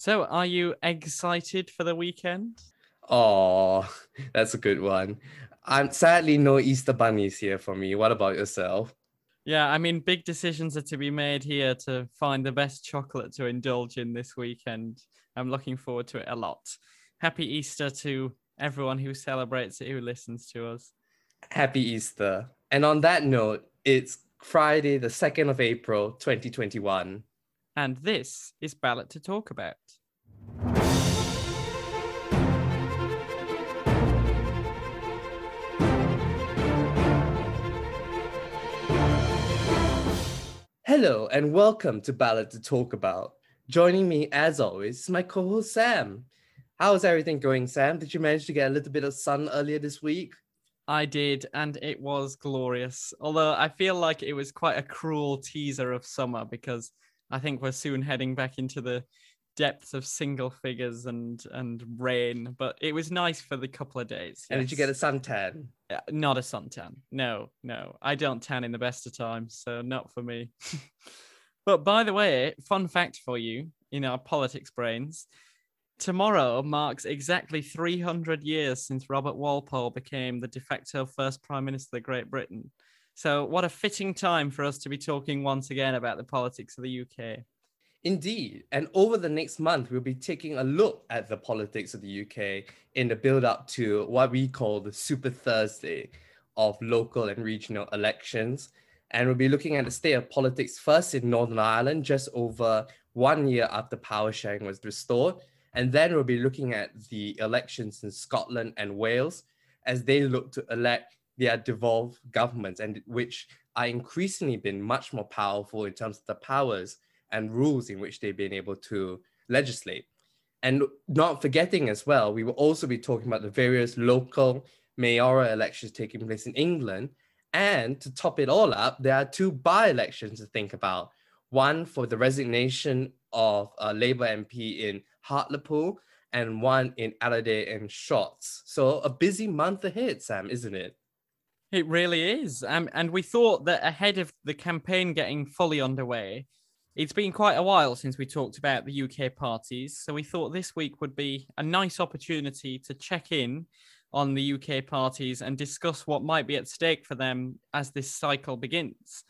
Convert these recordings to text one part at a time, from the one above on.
So, are you excited for the weekend? Oh, that's a good one. I'm sadly no Easter bunnies here for me. What about yourself? Yeah, I mean, big decisions are to be made here to find the best chocolate to indulge in this weekend. I'm looking forward to it a lot. Happy Easter to everyone who celebrates it, who listens to us. Happy Easter. And on that note, it's Friday, the 2nd of April, 2021. And this is Ballot to Talk About. Hello, and welcome to Ballot to Talk About. Joining me, as always, is my co host Sam. How's everything going, Sam? Did you manage to get a little bit of sun earlier this week? I did, and it was glorious. Although I feel like it was quite a cruel teaser of summer because I think we're soon heading back into the depths of single figures and and rain. But it was nice for the couple of days. And did you get a suntan? Uh, Not a suntan. No, no. I don't tan in the best of times, so not for me. but by the way, fun fact for you in our politics brains. Tomorrow marks exactly 300 years since Robert Walpole became the de facto first Prime Minister of Great Britain. So, what a fitting time for us to be talking once again about the politics of the UK. Indeed. And over the next month, we'll be taking a look at the politics of the UK in the build up to what we call the Super Thursday of local and regional elections. And we'll be looking at the state of politics first in Northern Ireland, just over one year after power sharing was restored. And then we'll be looking at the elections in Scotland and Wales as they look to elect their devolved governments, and which are increasingly been much more powerful in terms of the powers and rules in which they've been able to legislate. And not forgetting as well, we will also be talking about the various local mayoral elections taking place in England. And to top it all up, there are two by elections to think about one for the resignation of a Labour MP in Hartlepool and one in Airdrie and Shotts. So a busy month ahead, Sam, isn't it? It really is. Um, and we thought that ahead of the campaign getting fully underway, it's been quite a while since we talked about the UK parties. So we thought this week would be a nice opportunity to check in on the UK parties and discuss what might be at stake for them as this cycle begins.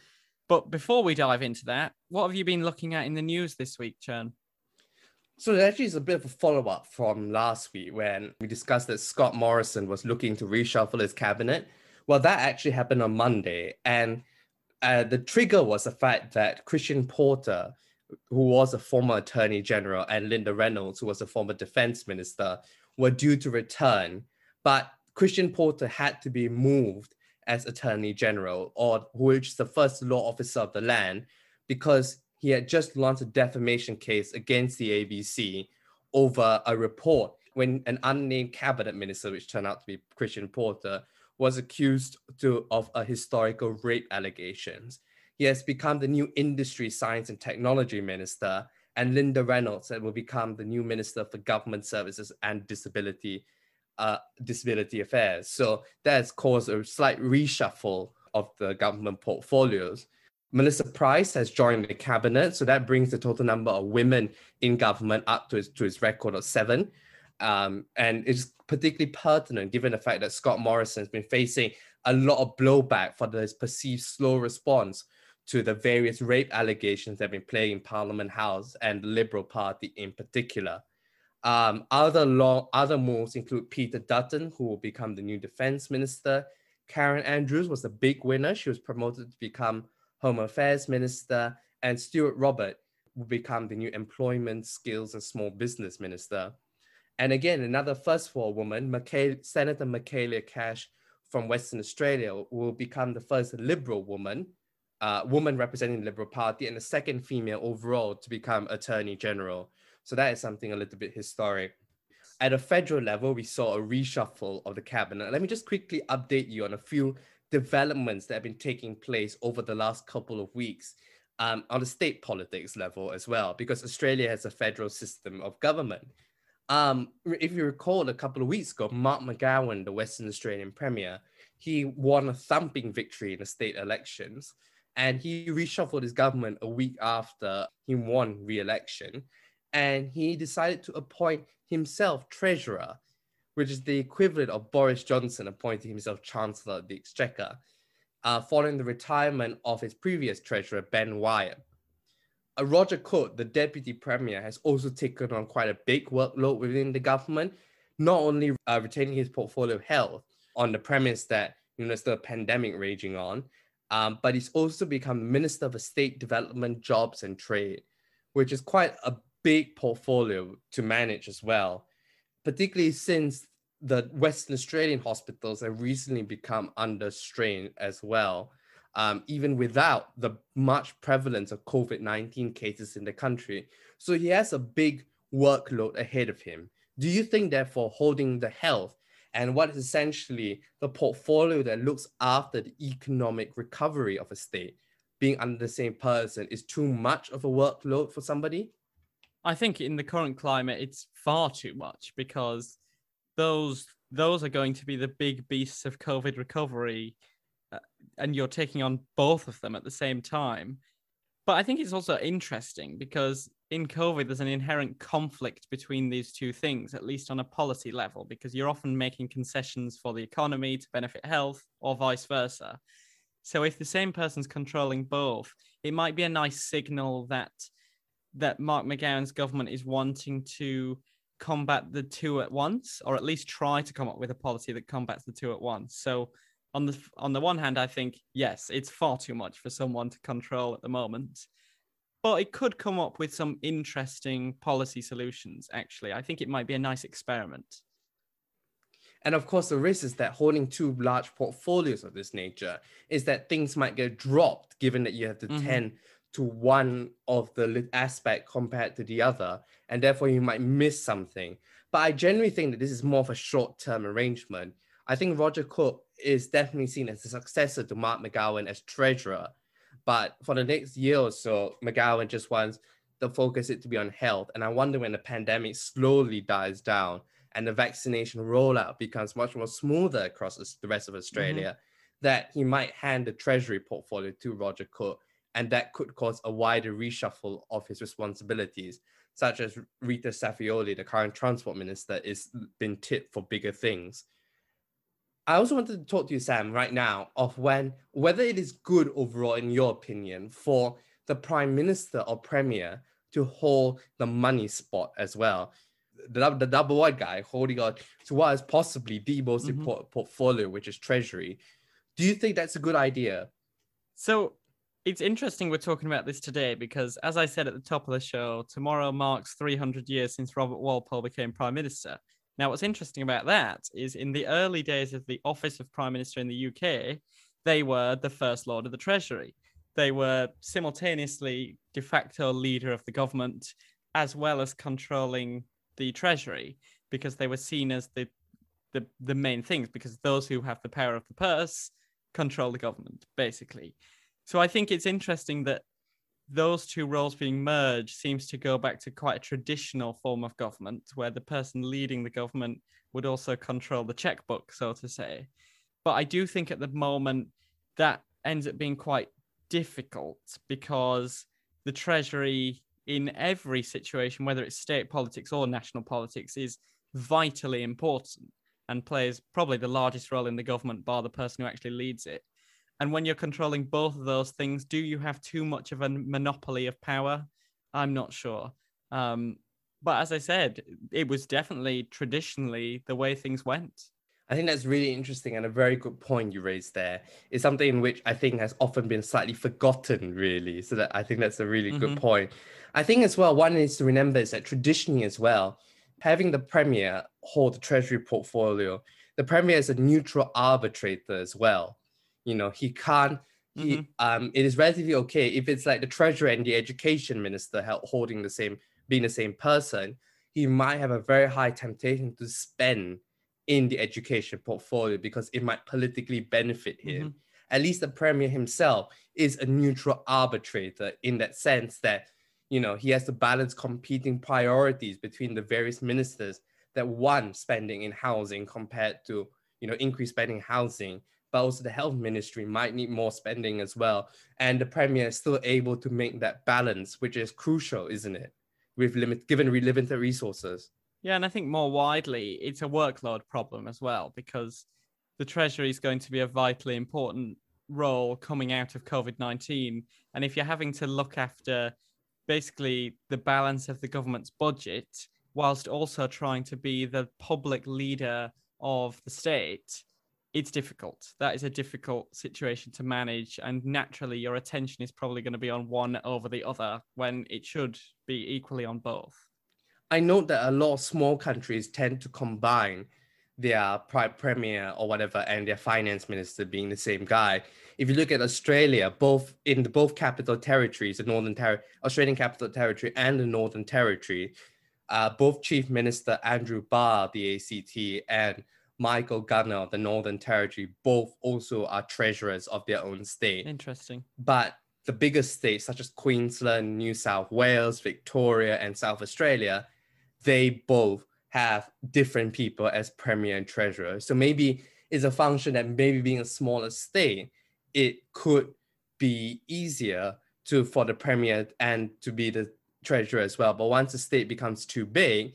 But before we dive into that, what have you been looking at in the news this week, Chern? So it actually is a bit of a follow-up from last week when we discussed that Scott Morrison was looking to reshuffle his cabinet. Well, that actually happened on Monday, and uh, the trigger was the fact that Christian Porter, who was a former Attorney General, and Linda Reynolds, who was a former Defense Minister, were due to return, but Christian Porter had to be moved as Attorney General, or which is the first law officer of the land, because he had just launched a defamation case against the ABC over a report when an unnamed cabinet minister, which turned out to be Christian Porter, was accused to, of a historical rape allegations. He has become the new industry, science, and technology minister, and Linda Reynolds will become the new minister for government services and disability, uh, disability affairs. So that has caused a slight reshuffle of the government portfolios. Melissa Price has joined the cabinet, so that brings the total number of women in government up to its, to its record of seven. Um, and it's particularly pertinent given the fact that Scott Morrison has been facing a lot of blowback for his perceived slow response to the various rape allegations that have been playing in Parliament House and the Liberal Party in particular. Um, other long, other moves include Peter Dutton, who will become the new Defense Minister. Karen Andrews was a big winner. She was promoted to become Home Affairs Minister, and Stuart Robert will become the new Employment, Skills, and Small Business Minister. And again, another first for a woman, Senator Michaela Cash from Western Australia will become the first Liberal woman, uh, woman representing the Liberal Party, and the second female overall to become Attorney General. So that is something a little bit historic. At a federal level, we saw a reshuffle of the cabinet. Let me just quickly update you on a few developments that have been taking place over the last couple of weeks um, on the state politics level as well, because Australia has a federal system of government. Um, if you recall, a couple of weeks ago, Mark McGowan, the Western Australian Premier, he won a thumping victory in the state elections, and he reshuffled his government a week after he won re-election. and he decided to appoint himself treasurer, which is the equivalent of Boris Johnson appointing himself chancellor of the exchequer, uh, following the retirement of his previous treasurer, Ben Wyatt. Uh, Roger Cook, the deputy premier, has also taken on quite a big workload within the government, not only uh, retaining his portfolio of health on the premise that you know there's the pandemic raging on, um, but he's also become Minister of State Development, Jobs and Trade, which is quite a big portfolio to manage as well, particularly since the Western Australian hospitals have recently become under strain as well, um, even without the much prevalence of COVID 19 cases in the country. So he has a big workload ahead of him. Do you think, therefore, holding the health and what is essentially the portfolio that looks after the economic recovery of a state being under the same person is too much of a workload for somebody? I think in the current climate, it's far too much because those those are going to be the big beasts of COVID recovery, Uh, and you're taking on both of them at the same time. But I think it's also interesting because in COVID, there's an inherent conflict between these two things, at least on a policy level, because you're often making concessions for the economy to benefit health or vice versa. So if the same person's controlling both, it might be a nice signal that that Mark McGowan's government is wanting to combat the two at once, or at least try to come up with a policy that combats the two at once. So on the on the one hand, I think yes, it's far too much for someone to control at the moment but it could come up with some interesting policy solutions actually. I think it might be a nice experiment. And of course the risk is that holding two large portfolios of this nature is that things might get dropped given that you have to mm-hmm. tend to one of the aspect compared to the other and therefore you might miss something. But i generally think that this is more of a short-term arrangement i think roger cook is definitely seen as the successor to mark mcgowan as treasurer but for the next year or so, McGowan just wants the focus it to be on health. And I wonder when the pandemic slowly dies down and the vaccination rollout becomes much more smoother across the rest of Australia, mm-hmm. that he might hand the treasury portfolio to Roger Cook. And that could cause a wider reshuffle of his responsibilities, such as Rita Saffioti, the current transport minister, is been tipped for bigger things. I also wanted to talk to you, Sam, right now, of when whether it is good overall, in your opinion, for the prime minister or premier to hold the money spot as well. The, the double white guy holding on to what is possibly the most mm-hmm. important portfolio, which is treasury. Do you think that's a good idea? So it's interesting we're talking about this today because, as I said at the top of the show, tomorrow marks 300 years since Robert Walpole became prime minister. Now, what's interesting about that is in the early days of the office of Prime Minister in the UK, they were the First Lord of the Treasury. They were simultaneously de facto leader of the government as well as controlling the Treasury because they were seen as the, the, the main things because those who have the power of the purse control the government, basically. So I think it's interesting that those two roles being merged seems to go back to quite a traditional form of government where the person leading the government would also control the checkbook, so to say. But I do think at the moment that ends up being quite difficult because the Treasury, in every situation, whether it's state politics or national politics, is vitally important and plays probably the largest role in the government, bar the person who actually leads it. And when you're controlling both of those things, do you have too much of a monopoly of power? I'm not sure. Um, but as I said, it was definitely traditionally the way things went. I think that's really interesting and a very good point you raised there. It's something which I think has often been slightly forgotten, really. So that I think that's a really mm-hmm. good point. I think as well, one needs to remember is that traditionally as well, having the premier hold the treasury portfolio, the premier is a neutral arbitrator as well you know he can't he mm-hmm. um it is relatively okay if it's like the treasurer and the education minister holding the same being the same person he might have a very high temptation to spend in the education portfolio because it might politically benefit him mm-hmm. at least the premier himself is a neutral arbitrator in that sense that you know he has to balance competing priorities between the various ministers that one spending in housing compared to you know increased spending housing but also the health ministry might need more spending as well. And the premier is still able to make that balance, which is crucial, isn't it? with limit given limited resources. Yeah, and I think more widely, it's a workload problem as well because the Treasury is going to be a vitally important role coming out of COVID 19. And if you're having to look after basically the balance of the government's budget, whilst also trying to be the public leader of the state, it's difficult. That is a difficult situation to manage. And naturally, your attention is probably going to be on one over the other when it should be equally on both. I note that a lot of small countries tend to combine their premier or whatever and their finance minister being the same guy. If you look at Australia, both in the both capital territories, the Northern Territory, Australian Capital Territory and the Northern Territory, uh, both Chief Minister Andrew Barr, the ACT, and Michael Gunner, of the Northern Territory, both also are treasurers of their own state. Interesting. But the biggest states, such as Queensland, New South Wales, Victoria, and South Australia, they both have different people as premier and treasurer. So maybe it's a function that maybe being a smaller state, it could be easier to for the premier and to be the treasurer as well. But once the state becomes too big,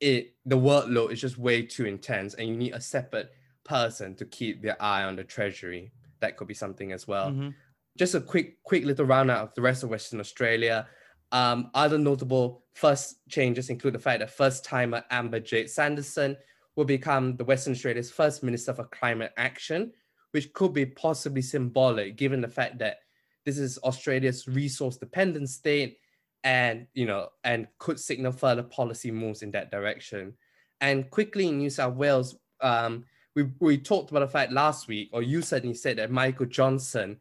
it the workload is just way too intense, and you need a separate person to keep their eye on the treasury. That could be something as well. Mm-hmm. Just a quick, quick little roundout of the rest of Western Australia. Um, other notable first changes include the fact that first timer Amber Jade Sanderson will become the Western Australia's first Minister for Climate Action, which could be possibly symbolic given the fact that this is Australia's resource dependent state and you know and could signal further policy moves in that direction. And quickly in New South Wales, um, we, we talked about the fact last week, or you certainly said that Michael Johnsen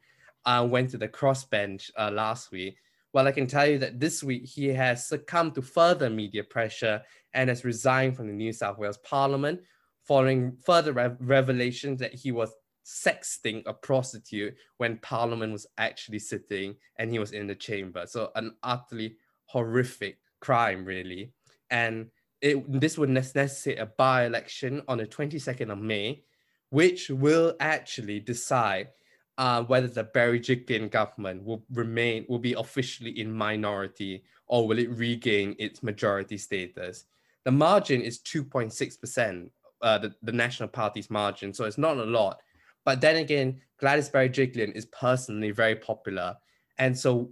uh, went to the crossbench uh, last week. Well, I can tell you that this week he has succumbed to further media pressure and has resigned from the New South Wales Parliament following further re- revelations that he was sexting a prostitute when Parliament was actually sitting and he was in the chamber. So, an utterly horrific crime, really. And it, this would necessitate a by election on the 22nd of May, which will actually decide uh, whether the Berejiklian government will remain will be officially in minority or will it regain its majority status. The margin is 2.6%, uh, the, the National Party's margin, so it's not a lot. But then again, Gladys Berejiklian is personally very popular. And so,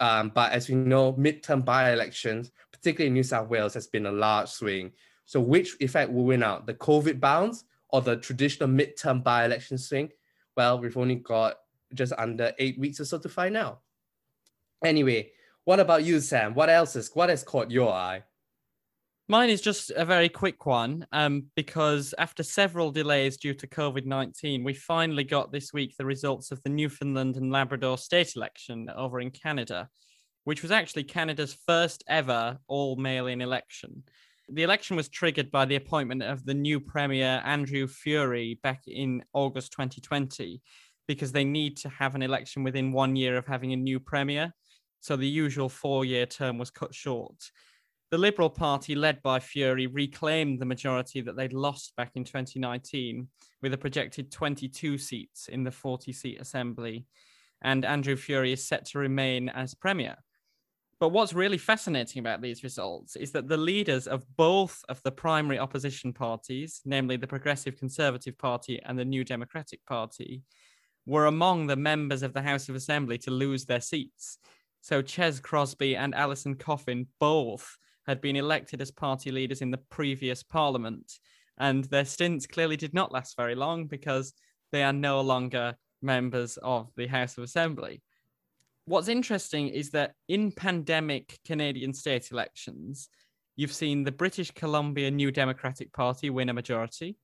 um, but as we know, midterm by-elections, particularly in New South Wales, has been a large swing. So which effect will win out, the COVID bounce or the traditional midterm by-election swing? Well, we've only got just under eight weeks or so to find out. Anyway, what about you, Sam? What else is what has caught your eye? Mine is just a very quick one, um, because after several delays due to COVID 19, we finally got this week the results of the Newfoundland and Labrador state election over in Canada, which was actually Canada's first ever all mail in election. The election was triggered by the appointment of the new Premier Andrew Furey back in August 2020, because they need to have an election within one year of having a new Premier. So the usual four year term was cut short. The Liberal Party, led by Furey, reclaimed the majority that they'd lost back in 2019 with a projected 22 seats in the 40 seat assembly. And Andrew Furey is set to remain as Premier. But what's really fascinating about these results is that the leaders of both of the primary opposition parties, namely the Progressive Conservative Party and the New Democratic Party, were among the members of the House of Assembly to lose their seats. So Ches Crosbie and Alison Coffin both had been elected as party leaders in the previous parliament, and their stints clearly did not last very long because they are no longer members of the House of Assembly what's interesting is that in pandemic Canadian state elections, you've seen the British Columbia New Democratic Party win a majority.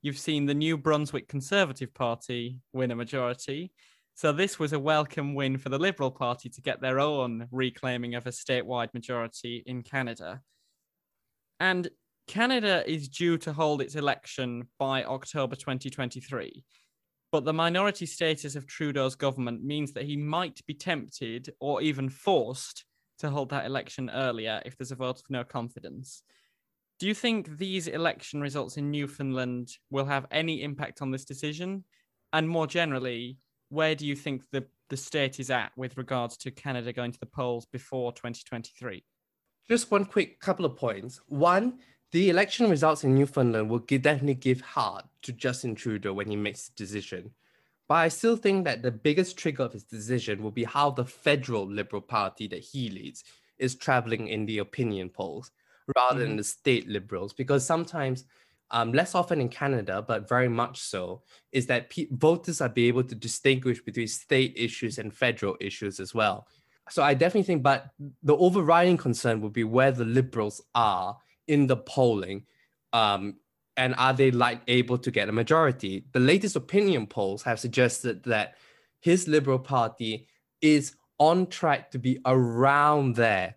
You've seen the New Brunswick Conservative Party win a majority. So this was a welcome win for the Liberal Party to get their own reclaiming of a statewide majority in Canada. And Canada is due to hold its election by October 2023. But the minority status of Trudeau's government means that he might be tempted or even forced to hold that election earlier if there's a vote of no confidence. Do you think these election results in Newfoundland will have any impact on this decision? And more generally, where do you think the, the state is at with regards to Canada going to the polls before 2023? Just one quick couple of points. One, the election results in Newfoundland will give, definitely give heart to Justin Trudeau when he makes the decision. But I still think that the biggest trigger of his decision will be how the federal Liberal Party that he leads is traveling in the opinion polls rather mm-hmm. than the state Liberals. Because sometimes, um, less often in Canada, but very much so, is that pe- voters are be able to distinguish between state issues and federal issues as well. So I definitely think, but the overriding concern would be where the Liberals are in the polling um, and are they like able to get a majority the latest opinion polls have suggested that his liberal party is on track to be around there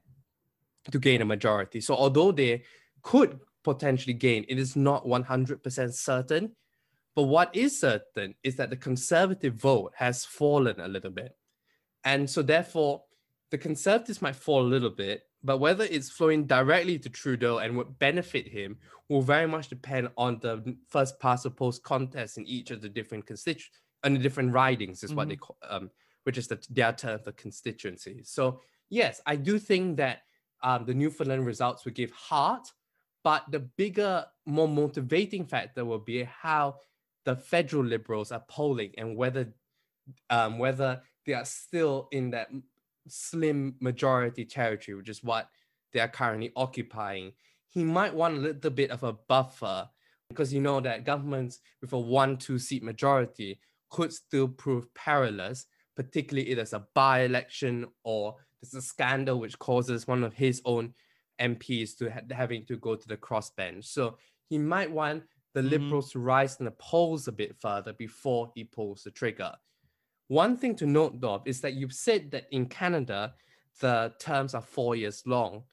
to gain a majority so although they could potentially gain it is not 100% certain but what is certain is that the conservative vote has fallen a little bit and so therefore the conservatives might fall a little bit but whether it's flowing directly to Trudeau and would benefit him will very much depend on the first past the post contest in each of the different constitu- and the different ridings is mm-hmm. what they mm-hmm. call um, which is the their term for constituency. So yes, I do think that um, the Newfoundland results will give heart, but the bigger, more motivating factor will be how the federal liberals are polling and whether um, whether they are still in that slim majority territory, which is what they are currently occupying, he might want a little bit of a buffer because you know that governments with a one two seat majority could still prove perilous, particularly if there's a by election or there's a scandal which causes one of his own MPs to ha- having to go to the crossbench. So he might want the mm-hmm. Liberals to rise in the polls a bit further before he pulls the trigger. One thing to note, though, is that you've said that in Canada, the terms are four years long.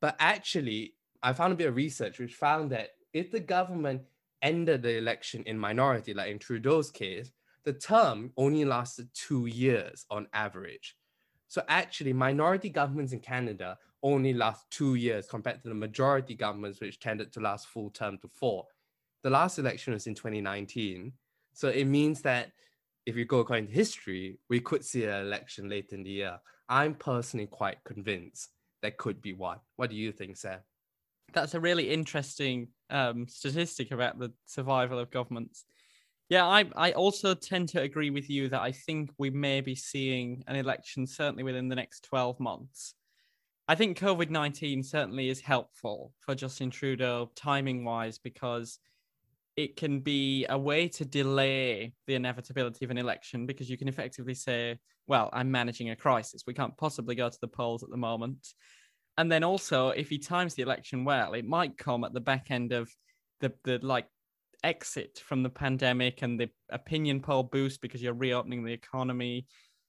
But actually, I found a bit of research which found that if the government ended the election in minority, like in Trudeau's case, the term only lasted two years on average. So actually, minority governments in Canada only last two years compared to the majority governments, which tended to last full term to four. The last election was in 2019. So it means that if you go according to history, we could see an election late in the year. I'm personally quite convinced there could be one. What do you think, Sam? That's a really interesting um, statistic about the survival of governments. Yeah, I, I also tend to agree with you that I think we may be seeing an election certainly within the next 12 months. I think COVID 19 certainly is helpful for Justin Trudeau timing wise because it can be a way to delay the inevitability of an election because you can effectively say, well, I'm managing a crisis. We can't possibly go to the polls at the moment. And then also, if he times the election well, it might come at the back end of the, the like exit from the pandemic and the opinion poll boost because you're reopening the economy.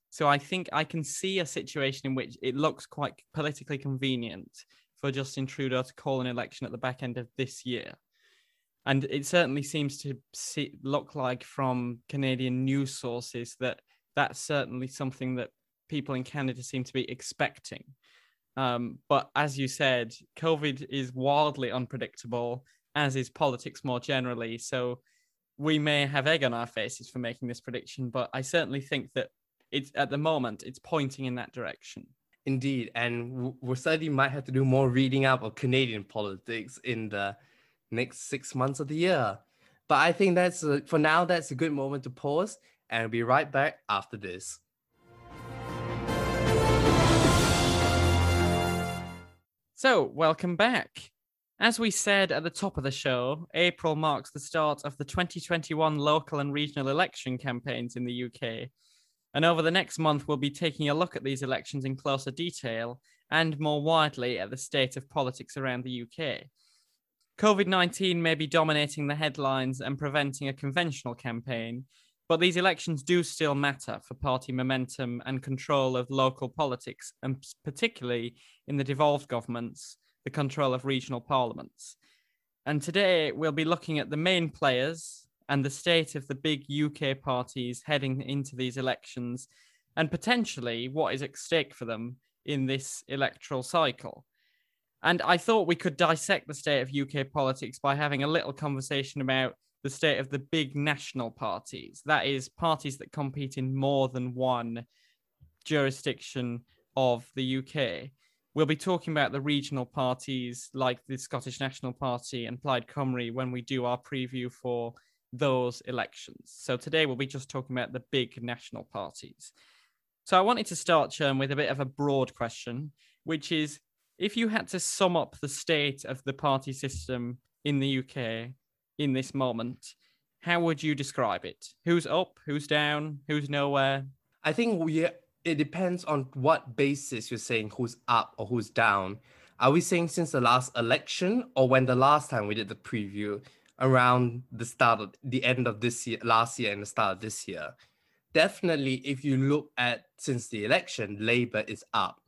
So I think I can see a situation in which it looks quite politically convenient for Justin Trudeau to call an election at the back end of this year and it certainly seems to see, look like from Canadian news sources that that's certainly something that people in Canada seem to be expecting. Um, but as you said, COVID is wildly unpredictable, as is politics more generally. So we may have egg on our faces for making this prediction, but I certainly think that it's at the moment it's pointing in that direction. Indeed, and we certainly might have to do more reading up of Canadian politics in the next six months of the year. But I think that's a, for now, that's a good moment to pause and we'll be right back after this. So, welcome back. As we said at the top of the show, April marks the start of the 2021 local and regional election campaigns in the UK. And over the next month, we'll be taking a look at these elections in closer detail and more widely at the state of politics around the UK. COVID 19 may be dominating the headlines and preventing a conventional campaign, but these elections do still matter for party momentum and control of local politics, and particularly in the devolved governments, the control of regional parliaments. And today we'll be looking at the main players and the state of the big UK parties heading into these elections, and potentially what is at stake for them in this electoral cycle. And I thought we could dissect the state of UK politics by having a little conversation about the state of the big national parties. That is, parties that compete in more than one jurisdiction of the UK. We'll be talking about the regional parties like the Scottish National Party and Plaid Cymru when we do our preview for those elections. So today we'll be just talking about the big national parties. So I wanted to start, Churn, with a bit of a broad question, which is if you had to sum up the state of the party system in the UK in this moment, how would you describe it? Who's up? Who's down? Who's nowhere? I think we it depends on what basis you're saying who's up or who's down. Are we saying since the last election or when the last time we did the preview around the start of the end of this year, last year and the start of this year? Definitely, if you look at since the election, Labour is up.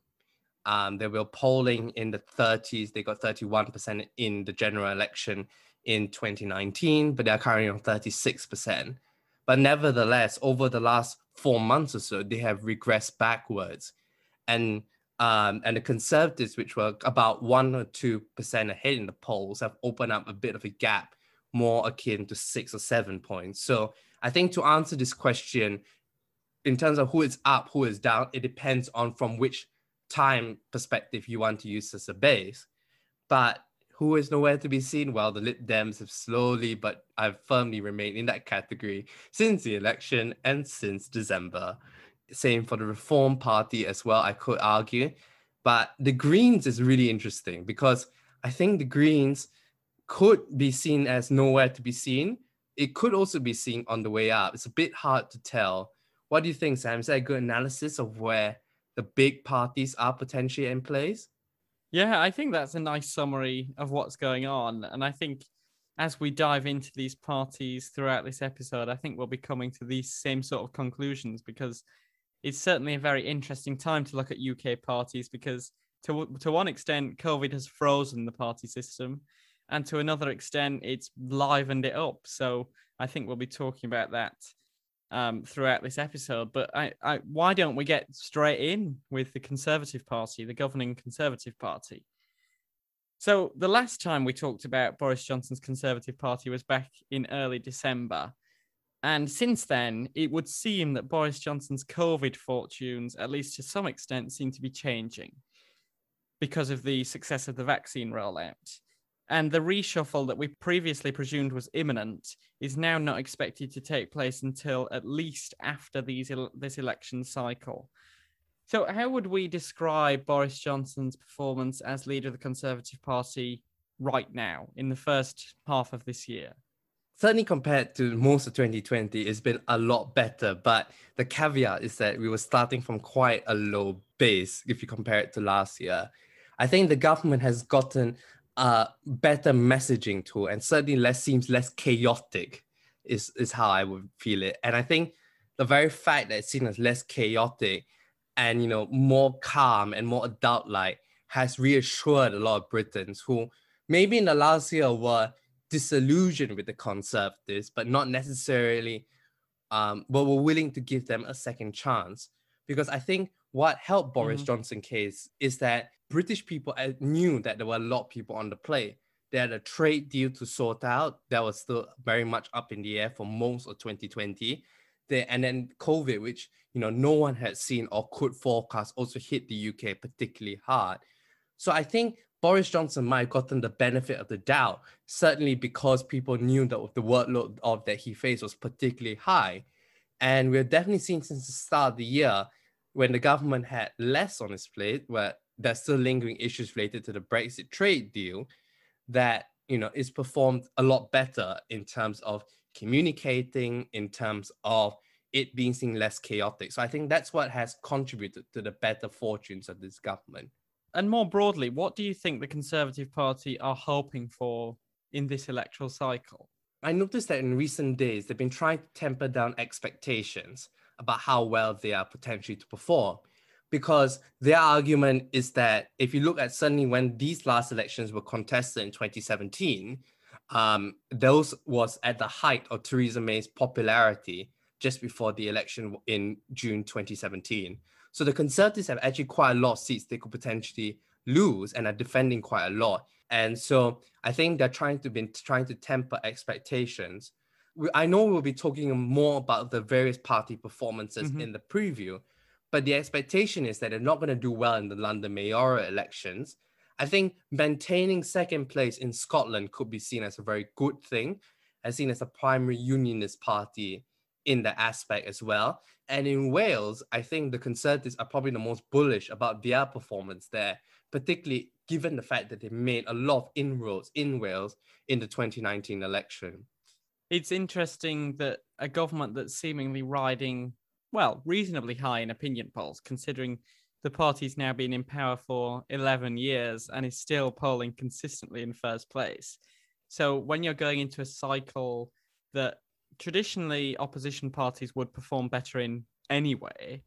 Um, they were polling in the 30s. They got 31% in the general election in 2019, but they're currently on 36%. But nevertheless, over the last four months or so, they have regressed backwards. And um, and the conservatives, which were about one or two percent ahead in the polls, have opened up a bit of a gap, more akin to six or seven points. So I think to answer this question, in terms of who is up, who is down, it depends on from which time perspective you want to use as a base. But who is nowhere to be seen? Well, the Lib Dems have slowly but I've firmly remained in that category since the election and since December. Same for the Reform Party as well, I could argue. But the Greens is really interesting because I think the Greens could be seen as nowhere to be seen. It could also be seen on the way up. It's a bit hard to tell. What do you think, Sam? Is that a good analysis of where the big parties are potentially in place? Yeah, I think that's a nice summary of what's going on. And I think as we dive into these parties throughout this episode, I think we'll be coming to these same sort of conclusions because it's certainly a very interesting time to look at UK parties because to to one extent COVID has frozen the party system and to another extent it's livened it up. So I think we'll be talking about that um, throughout this episode. But I, I, why don't we get straight in with the Conservative Party, the governing Conservative Party? So the last time we talked about Boris Johnson's Conservative Party was back in early December. And since then, it would seem that Boris Johnson's COVID fortunes, at least to some extent, seem to be changing because of the success of the vaccine rollout. And the reshuffle that we previously presumed was imminent is now not expected to take place until at least after these this election cycle. So, how would we describe Boris Johnson's performance as leader of the Conservative Party right now in the first half of this year? Certainly, compared to most of 2020, it's been a lot better. But the caveat is that we were starting from quite a low base if you compare it to last year. I think the government has gotten a better messaging tool and certainly less seems less chaotic is is how I would feel it. And I think the very fact that it's seen as less chaotic and you know more calm and more adult like has reassured a lot of Britons who maybe in the last year were disillusioned with the conservatives, but not necessarily um, but were willing to give them a second chance. Because I think what helped Boris mm-hmm. Johnson case is that British people knew that there were a lot of people on the play. They had a trade deal to sort out that was still very much up in the air for most of 2020. They, and then COVID, which you know no one had seen or could forecast, also hit the UK particularly hard. So I think Boris Johnson might have gotten the benefit of the doubt, certainly because people knew that the workload of that he faced was particularly high. And we've definitely seen since the start of the year when the government had less on its plate, where there's still lingering issues related to the Brexit trade deal that you know is performed a lot better in terms of communicating, in terms of it being seen less chaotic. So I think that's what has contributed to the better fortunes of this government. And more broadly, what do you think the Conservative Party are hoping for in this electoral cycle? I noticed that in recent days, they've been trying to temper down expectations about how well they are potentially to perform because their argument is that if you look at suddenly when these last elections were contested in 2017, um, those was at the height of Theresa May's popularity just before the election in June 2017. So the Conservatives have actually quite a lot of seats they could potentially lose and are defending quite a lot. And so I think they're trying to be trying to temper expectations. I know we'll be talking more about the various party performances mm-hmm. in the preview, but the expectation is that they're not going to do well in the London mayoral elections. I think maintaining second place in Scotland could be seen as a very good thing, as seen as a primary unionist party in that aspect as well. And in Wales, I think the Conservatives are probably the most bullish about their performance there, particularly given the fact that they made a lot of inroads in Wales in the 2019 election. It's interesting that a government that's seemingly riding, well, reasonably high in opinion polls, considering the party's now been in power for 11 years and is still polling consistently in first place. So when you're going into a cycle that traditionally opposition parties would perform better in anyway,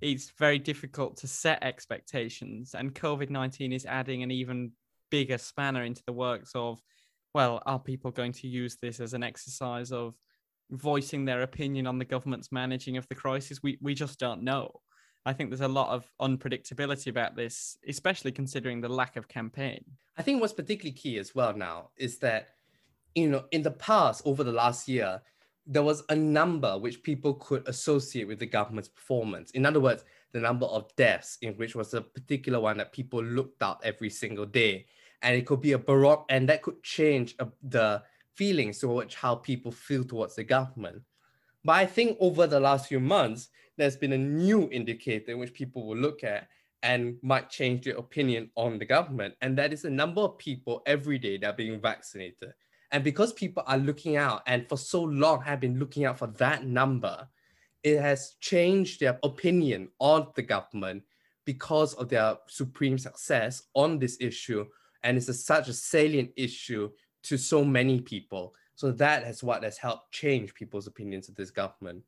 it's very difficult to set expectations. And COVID 19 is adding an even bigger spanner into the works of, well, are people going to use this as an exercise of voicing their opinion on the government's managing of the crisis? We, we just don't know. I think there's a lot of unpredictability about this, especially considering the lack of campaign. I think what's particularly key as well now is that, you know, in the past, over the last year, there was a number which people could associate with the government's performance. In other words, the number of deaths, in which was a particular one that people looked at every single day. And it could be a baroque, and that could change uh, the feelings towards how people feel towards the government. But I think over the last few months, there's been a new indicator which people will look at and might change their opinion on the government. And that is the number of people every day that are being vaccinated. And because people are looking out and for so long have been looking out for that number, it has changed their opinion on the government because of their supreme success on this issue. And it's a, such a salient issue to so many people. So that is what has helped change people's opinions of this government.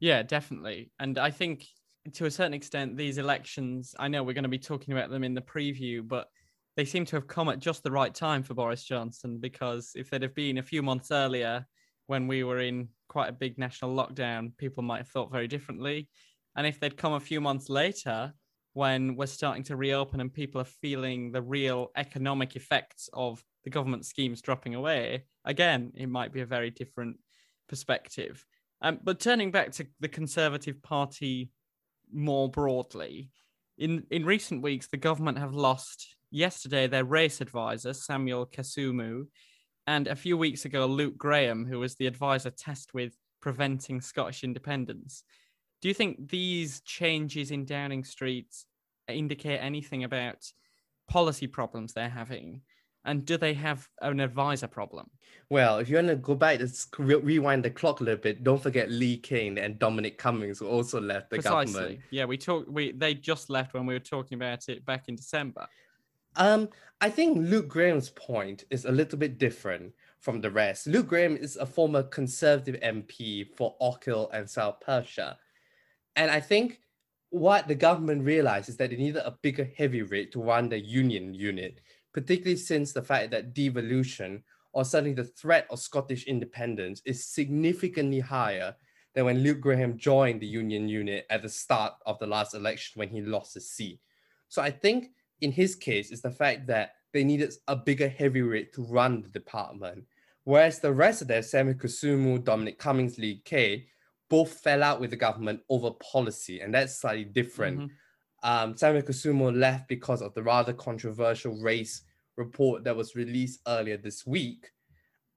Yeah, definitely. And I think to a certain extent, these elections, I know we're going to be talking about them in the preview, but they seem to have come at just the right time for Boris Johnson because if they'd have been a few months earlier when we were in quite a big national lockdown, people might have thought very differently. And if they'd come a few months later when we're starting to reopen and people are feeling the real economic effects of the government schemes dropping away, again, it might be a very different perspective. Um, but turning back to the Conservative Party more broadly, in, in recent weeks, the government have lost yesterday their race advisor, Samuel Kasumu, and a few weeks ago, Luke Graham, who was the advisor tasked with preventing Scottish independence. Do you think these changes in Downing Street indicate anything about policy problems they're having? And do they have an advisor problem? Well, if you want to go back, let's rewind the clock a little bit. Don't forget Lee Cain and Dominic Cummings who also left the Precisely. government. Yeah, we talked. We they just left when we were talking about it back in December. Um, I think Luke Graham's point is a little bit different from the rest. Luke Graham is a former Conservative MP for Ochil and South Perthshire. And I think what the government realized is that they needed a bigger heavyweight to run the union unit, particularly since the fact that devolution or certainly the threat of Scottish independence is significantly higher than when Luke Graham joined the union unit at the start of the last election when he lost his seat. So I think in his case is the fact that they needed a bigger heavyweight to run the department. Whereas the rest of their Samuel Kasumu, Dominic Cummings, Lee Cain, both fell out with the government over policy, and that's slightly different. Mm-hmm. Um, Samuel Kasumu left because of the rather controversial race report that was released earlier this week.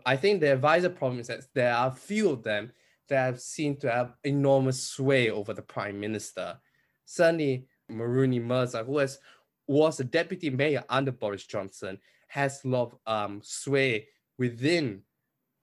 I think the advisor problem is that there are a few of them that have seemed to have enormous sway over the prime minister. Certainly, Munira Mirza, who has was a deputy mayor under Boris Johnson, has a lot of um, sway within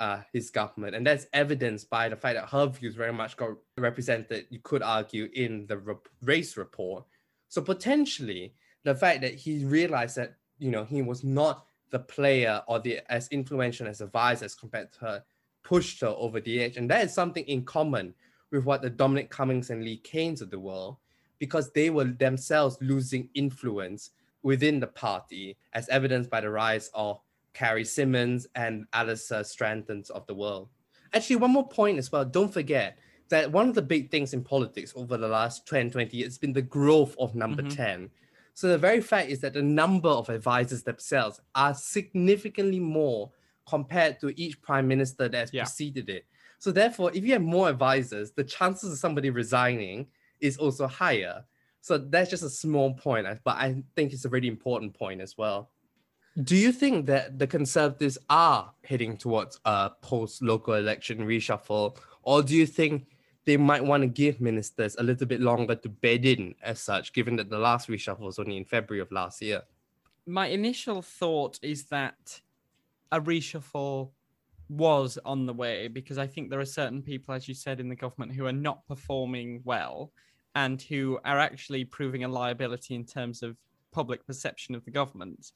uh, his government. And that's evidenced by the fact that her views very much got represented, you could argue, in the re- race report. So potentially, the fact that he realized that, you know, he was not the player or the as influential as a vice as compared to her pushed her over the edge. And that is something in common with what the Dominic Cummings and Lee Cains of the world because they were themselves losing influence within the party, as evidenced by the rise of Carrie Symonds, and Allegra Strattons of the world. Actually, one more point as well. Don't forget that one of the big things in politics over the last 10, 20 years has been the growth of number mm-hmm. 10. So the very fact is that the number of advisors themselves are significantly more compared to each prime minister that has yeah. preceded it. So therefore, if you have more advisors, the chances of somebody resigning is also higher. So that's just a small point, but I think it's a really important point as well. Do you think that the Conservatives are heading towards a post local election reshuffle, or do you think they might want to give ministers a little bit longer to bed in as such, given that the last reshuffle was only in February of last year? My initial thought is that a reshuffle was on the way because I think there are certain people, as you said, in the government who are not performing well and who are actually proving a liability in terms of public perception of the government.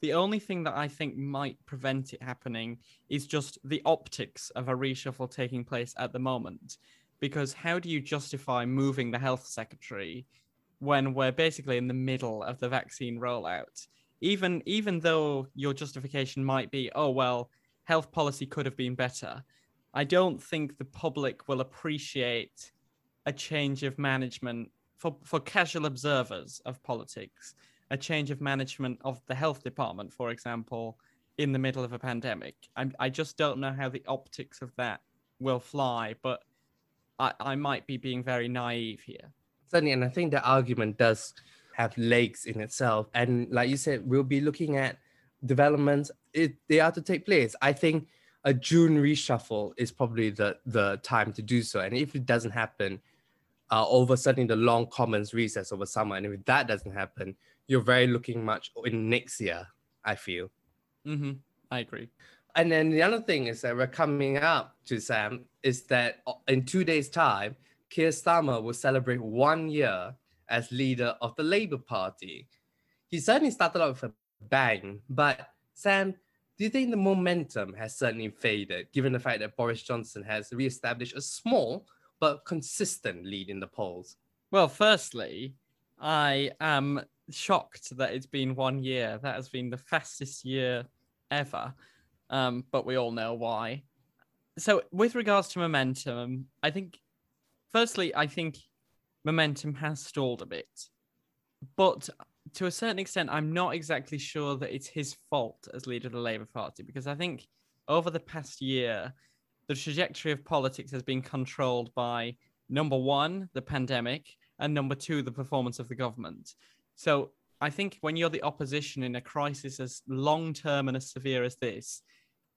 The only thing that I think might prevent it happening is just the optics of a reshuffle taking place at the moment. Because how do you justify moving the health secretary when we're basically in the middle of the vaccine rollout? Even even though your justification might be, oh well, health policy could have been better. I don't think the public will appreciate a change of management for, for casual observers of politics, a change of management of the health department, for example, in the middle of a pandemic. I, I just don't know how the optics of that will fly, but I, I might be being very naive here. Certainly, and I think the argument does have legs in itself. And like you said, we'll be looking at developments it, they are to take place. I think a June reshuffle is probably the the time to do so. And if it doesn't happen, uh, over certainly the long commons recess over summer, and if that doesn't happen, you're very looking much in next year. I feel. Mm-hmm. I agree. And then the other thing is that we're coming up to Sam is that uh, in two days' time, Keir Starmer will celebrate one year as leader of the Labour Party. He certainly started out with a bang. But Sam, do you think the momentum has certainly faded given the fact that Boris Johnson has re-established a small but consistent lead in the polls? Well, firstly, I am shocked that it's been one year. That has been the fastest year ever. Um, but we all know why. So, with regards to momentum, I think, firstly, I think momentum has stalled a bit. But to a certain extent, I'm not exactly sure that it's his fault as leader of the Labour Party because I think over the past year, the trajectory of politics has been controlled by number one, the pandemic, and number two, the performance of the government. So I think when you're the opposition in a crisis as long term and as severe as this,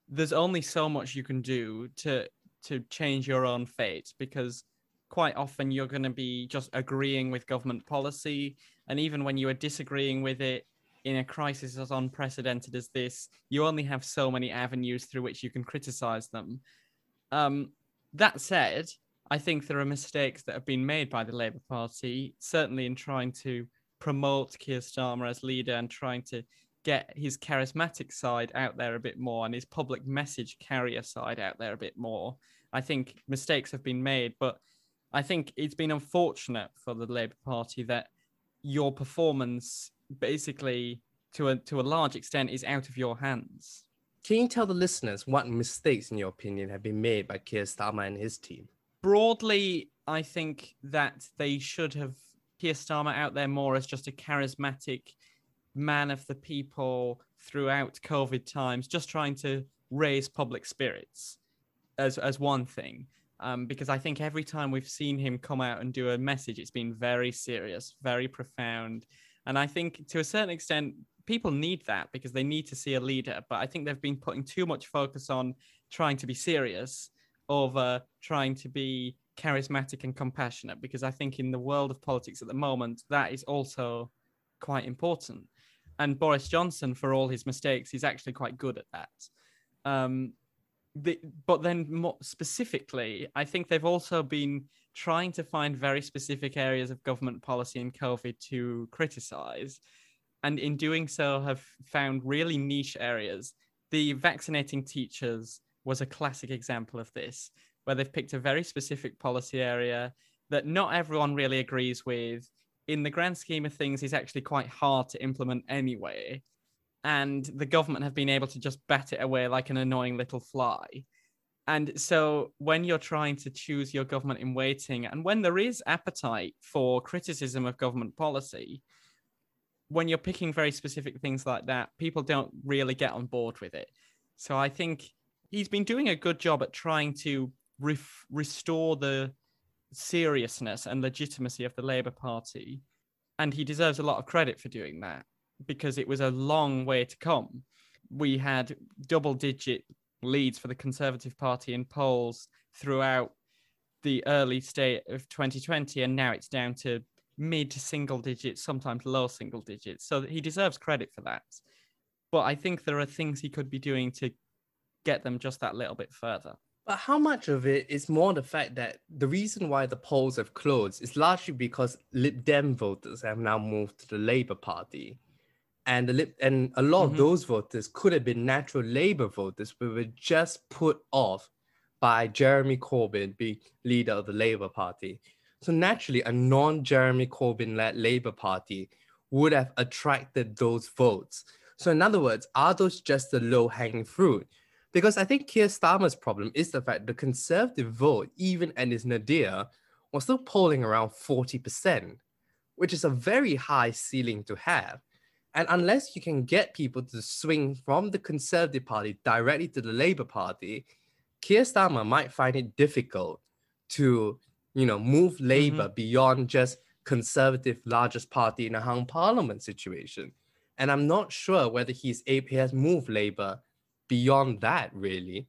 there's only so much you can do to to change your own fate because quite often you're going to be just agreeing with government policy and even when you are disagreeing with it in a crisis as unprecedented as this, you only have so many avenues through which you can criticize them. Um, that said, I think there are mistakes that have been made by the Labour Party, certainly in trying to promote Keir Starmer as leader and trying to get his charismatic side out there a bit more and his public message carrier side out there a bit more. I think mistakes have been made, but I think it's been unfortunate for the Labour Party that your performance basically to a to a large extent is out of your hands. Can you tell the listeners what mistakes, in your opinion, have been made by Keir Starmer and his team? Broadly, I think that they should have Keir Starmer out there more as just a charismatic man of the people throughout COVID times, just trying to raise public spirits as as one thing um, because I think every time we've seen him come out and do a message, it's been very serious, very profound. And I think to a certain extent, people need that because they need to see a leader. But I think they've been putting too much focus on trying to be serious over trying to be charismatic and compassionate because I think in the world of politics at the moment, that is also quite important. And Boris Johnson, for all his mistakes, he's actually quite good at that. Um, the, but then more specifically, I think they've also been trying to find very specific areas of government policy in COVID to criticize. And in doing so, have found really niche areas. The vaccinating teachers was a classic example of this, where they've picked a very specific policy area that not everyone really agrees with. In the grand scheme of things, is actually quite hard to implement anyway and the government have been able to just bat it away like an annoying little fly. And so, when you're trying to choose your government in waiting, and when there is appetite for criticism of government policy, when you're picking very specific things like that, people don't really get on board with it. So, I think he's been doing a good job at trying to ref- restore the seriousness and legitimacy of the Labour Party. And he deserves a lot of credit for doing that because it was a long way to come. We had double digit leads for the Conservative Party in polls throughout the early state of 2020, and now it's down to mid to single digits, sometimes low single digits. So he deserves credit for that. But I think there are things he could be doing to get them just that little bit further. But how much of it is more the fact that the reason why the polls have closed is largely because Lib Dem voters have now moved to the Labour Party. And the Lib- and a lot mm-hmm. of those voters could have been natural Labour voters, but were just put off by Jeremy Corbyn being leader of the Labour Party. So naturally, a non-Jeremy Corbyn-led Labour Party would have attracted those votes. So in other words, are those just the low-hanging fruit? Because I think Keir Starmer's problem is the fact the Conservative vote, even at its nadir, was still polling around 40%, which is a very high ceiling to have. And unless you can get people to swing from the Conservative Party directly to the Labour Party, Keir Starmer might find it difficult to, you know, move Labour mm-hmm. beyond just Conservative largest party in a hung parliament situation. And I'm not sure whether he's able, he has moved Labour beyond that, really.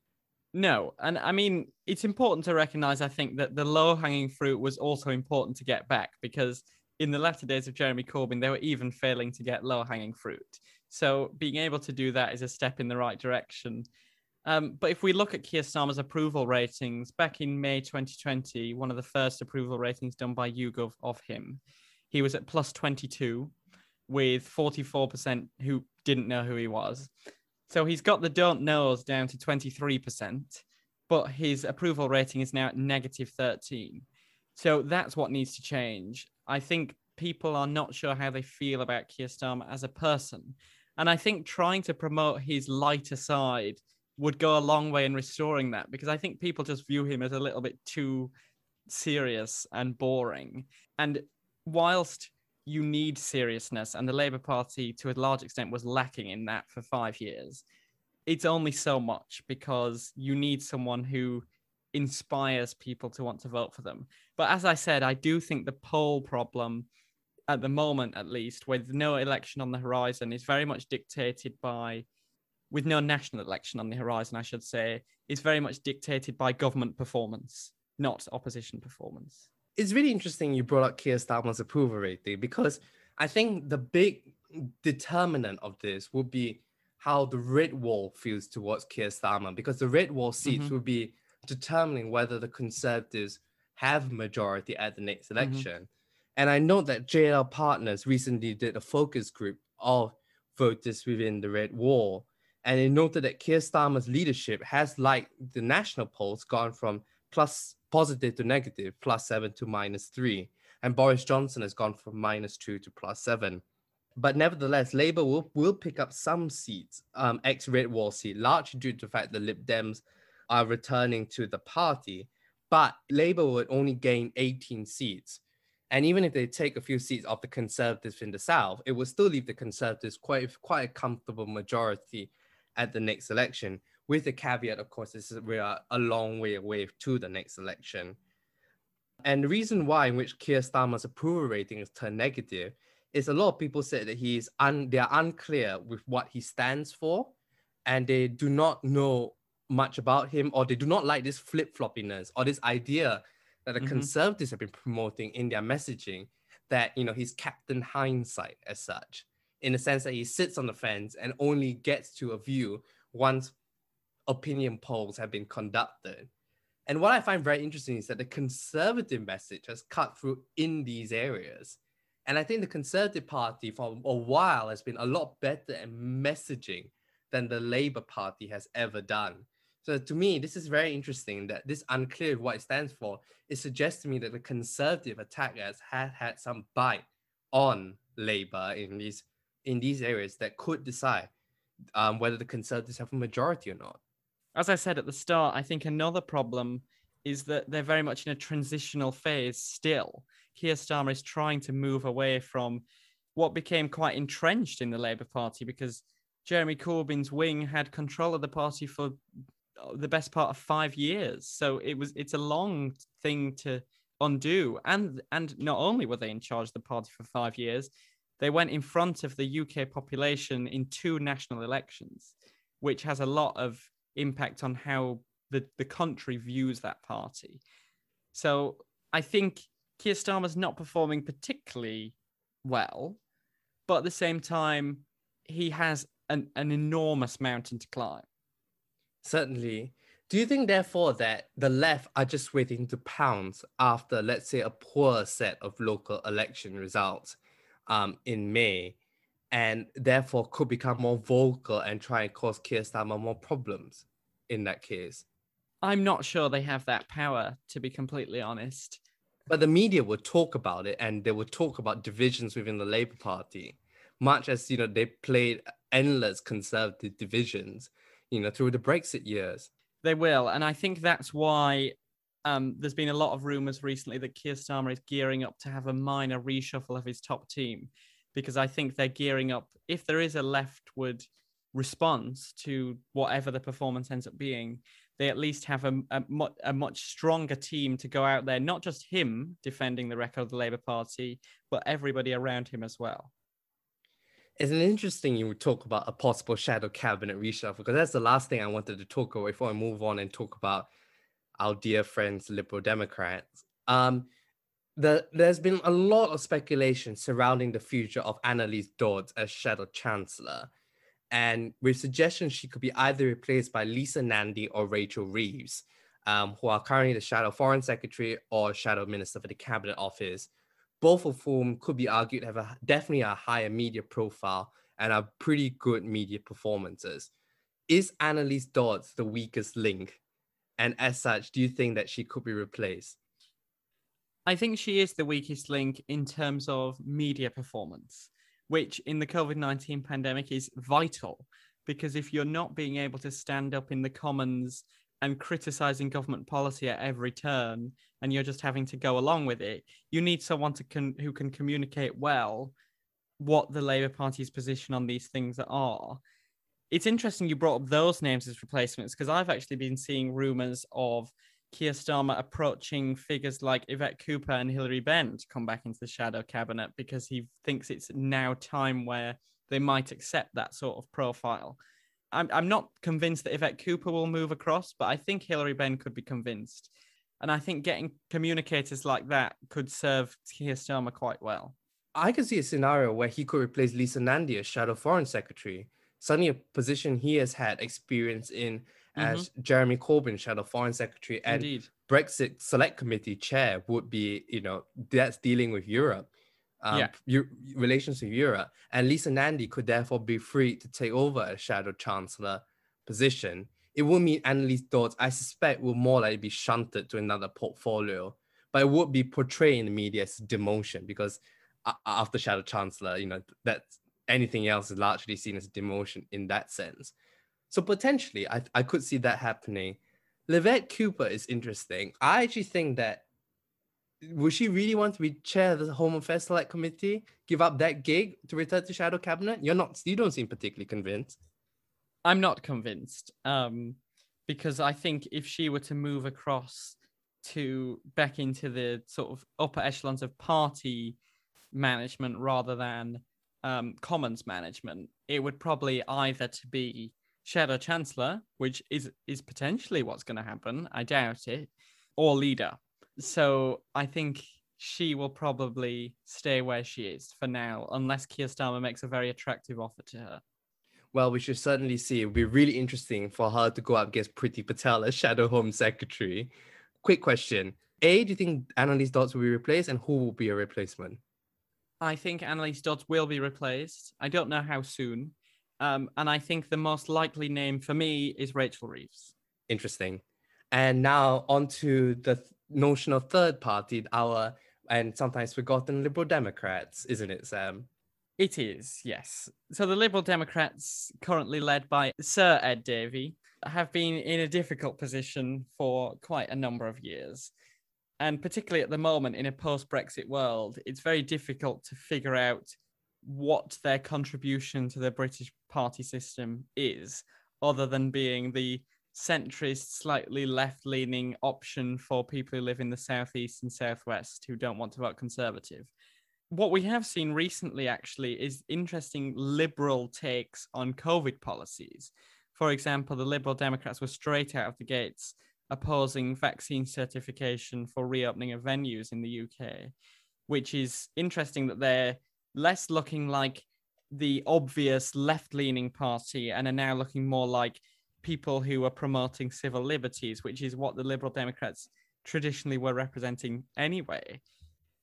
No, and I mean it's important to recognize. I think that the low hanging fruit was also important to get back because in the latter days of Jeremy Corbyn, they were even failing to get low hanging fruit. So being able to do that is a step in the right direction. Um, but if we look at Keir Starmer's approval ratings back in May 2020, one of the first approval ratings done by YouGov of him, he was at plus 22 with 44% who didn't know who he was. So he's got the don't knows down to 23%, but his approval rating is now at negative 13. So that's what needs to change. I think people are not sure how they feel about Keir Starmer as a person. And I think trying to promote his lighter side would go a long way in restoring that because I think people just view him as a little bit too serious and boring. And whilst you need seriousness, and the Labour Party, to a large extent, was lacking in that for five years. It's only so much because you need someone who inspires people to want to vote for them. But as I said, I do think the poll problem, at the moment at least, with no election on the horizon, is very much dictated by, with no national election on the horizon, I should say, is very much dictated by government performance, not opposition performance it's really interesting you brought up Keir Starmer's approval rating because I think the big determinant of this would be how the red wall feels towards Keir Starmer because the red wall seats mm-hmm. would be determining whether the Conservatives have majority at the next mm-hmm. election. Mm-hmm. And I know that JL Partners recently did a focus group of voters within the red wall. And it noted that Keir Starmer's leadership has, like the national polls, gone from plus positive to negative, plus seven to minus three. And Boris Johnson has gone from minus two to plus seven. But nevertheless, Labour will, will pick up some seats, um, ex Red Wall seat, largely due to the fact that Lib Dems are returning to the party. But Labour would only gain 18 seats. And even if they take a few seats off the Conservatives in the South, it will still leave the Conservatives quite, quite a comfortable majority at the next election with the caveat, of course, is we are a long way away to the next election. And the reason why in which Keir Starmer's approval rating is turned negative is a lot of people said that he is un- they are unclear with what he stands for, and they do not know much about him, or they do not like this flip floppiness or this idea that the mm-hmm. conservatives have been promoting in their messaging that you know he's Captain Hindsight as such, in the sense that he sits on the fence and only gets to a view once opinion polls have been conducted. And what I find very interesting is that the conservative message has cut through in these areas. And I think the Conservative Party for a while has been a lot better at messaging than the Labour Party has ever done. So to me, this is very interesting that this unclear what it stands for. It suggests to me that the conservative attackers had had some bite on Labour in these in these areas that could decide um, whether the conservatives have a majority or not as I said at the start, I think another problem is that they're very much in a transitional phase still. Keir Starmer is trying to move away from what became quite entrenched in the Labour Party because Jeremy Corbyn's wing had control of the party for uh, the best part of five years. So it was it's a long thing to undo. And and not only were they in charge of the party for five years, they went in front of the UK population in two national elections, which has a lot of impact on how the, the country views that party. So I think Keir Starmer's not performing particularly well, but at the same time, he has an, an enormous mountain to climb. Certainly. Do you think, therefore, that the left are just waiting to pounce after, let's say, a poor set of local election results um, in May, and therefore could become more vocal and try and cause Keir Starmer more problems in that case? I'm not sure they have that power, to be completely honest. But the media would talk about it, and they would talk about divisions within the Labour Party, much as you know they played endless conservative divisions, you know, through the Brexit years. They will, and I think that's why um, there's been a lot of rumours recently that Keir Starmer is gearing up to have a minor reshuffle of his top team, because I think they're gearing up. If there is a leftward response to whatever the performance ends up being, they at least have a, a, a, much stronger team to go out there, not just him defending the record of the Labour Party, but everybody around him as well. It's an interesting you would talk about a possible shadow cabinet reshuffle because that's the last thing I wanted to talk about before I move on and talk about our dear friends, Liberal Democrats. Um, the, there's been a lot of speculation surrounding the future of Anneliese Dodds as Shadow Chancellor, and with suggestions she could be either replaced by Lisa Nandy or Rachel Reeves, um, who are currently the Shadow Foreign Secretary or Shadow Minister for the Cabinet Office both of whom could be argued have a definitely a higher media profile and are pretty good media performances. Is Anneliese Dodds the weakest link? And as such, do you think that she could be replaced? I think she is the weakest link in terms of media performance, which in the COVID 19 pandemic is vital because if you're not being able to stand up in the Commons and criticizing government policy at every turn and you're just having to go along with it you need someone to con- who can communicate well what the labor party's position on these things are. It's interesting you brought up those names as replacements because i've actually been seeing rumors of Keir Starmer approaching figures like Yvette Cooper and Hilary Benn to come back into the shadow cabinet because he thinks it's now time where they might accept that sort of profile. I'm, I'm not convinced that Yvette Cooper will move across, but I think Hilary Benn could be convinced. And I think getting communicators like that could serve Keir Starmer quite well. I could see a scenario where he could replace Lisa Nandy as Shadow Foreign Secretary, suddenly a position he has had experience in as mm-hmm. Jeremy Corbyn Shadow Foreign Secretary and Indeed. Brexit Select Committee Chair would be, you know, that's dealing with Europe um, yeah. U- relations with Europe. And Lisa Nandy could therefore be free to take over a shadow chancellor position. It would mean Anneliese Dodds, I suspect, will more likely be shunted to another portfolio, but it would be portrayed in the media as demotion because uh, after shadow chancellor, you know, that anything else is largely seen as demotion in that sense. So potentially, I, I could see that happening. Yvette Cooper is interesting. I actually think that would she really want to be chair of the Home Affairs Select Committee? Give up that gig to return to Shadow Cabinet? You're not. You don't seem particularly convinced. I'm not convinced. Um, because I think if she were to move across to back into the sort of upper echelons of party management rather than um, commons management, it would probably either to be shadow chancellor, which is is potentially what's going to happen. I doubt it, or leader, so I think she will probably stay where she is for now, unless Keir Starmer makes a very attractive offer to her. Well, we should certainly see. It would be really interesting for her to go up against Priti Patel as Shadow Home Secretary. Quick question. A, do you think Anneliese Dodds will be replaced and who will be a replacement? I think Anneliese Dodds will be replaced. I don't know how soon. Um, and I think the most likely name for me is Rachel Reeves. Interesting. And now on to the notion of third party, our and sometimes forgotten Liberal Democrats, isn't it, Sam? It is, yes. So the Liberal Democrats, currently led by Sir Ed Davey, have been in a difficult position for quite a number of years. And particularly at the moment, in a post Brexit world, it's very difficult to figure out what their contribution to the British party system is, other than being the centrist, slightly left leaning option for people who live in the southeast and southwest who don't want to vote conservative. What we have seen recently, actually, is interesting liberal takes on COVID policies. For example, the Liberal Democrats were straight out of the gates opposing vaccine certification for reopening of venues in the UK, which is interesting that they're less looking like the obvious left leaning party and are now looking more like people who are promoting civil liberties, which is what the Liberal Democrats traditionally were representing anyway.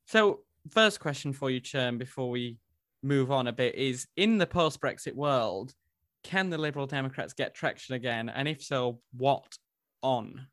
So, first question for you, Churn, before we move on a bit is in the post Brexit world, can the Liberal Democrats get traction again? And if so, what on?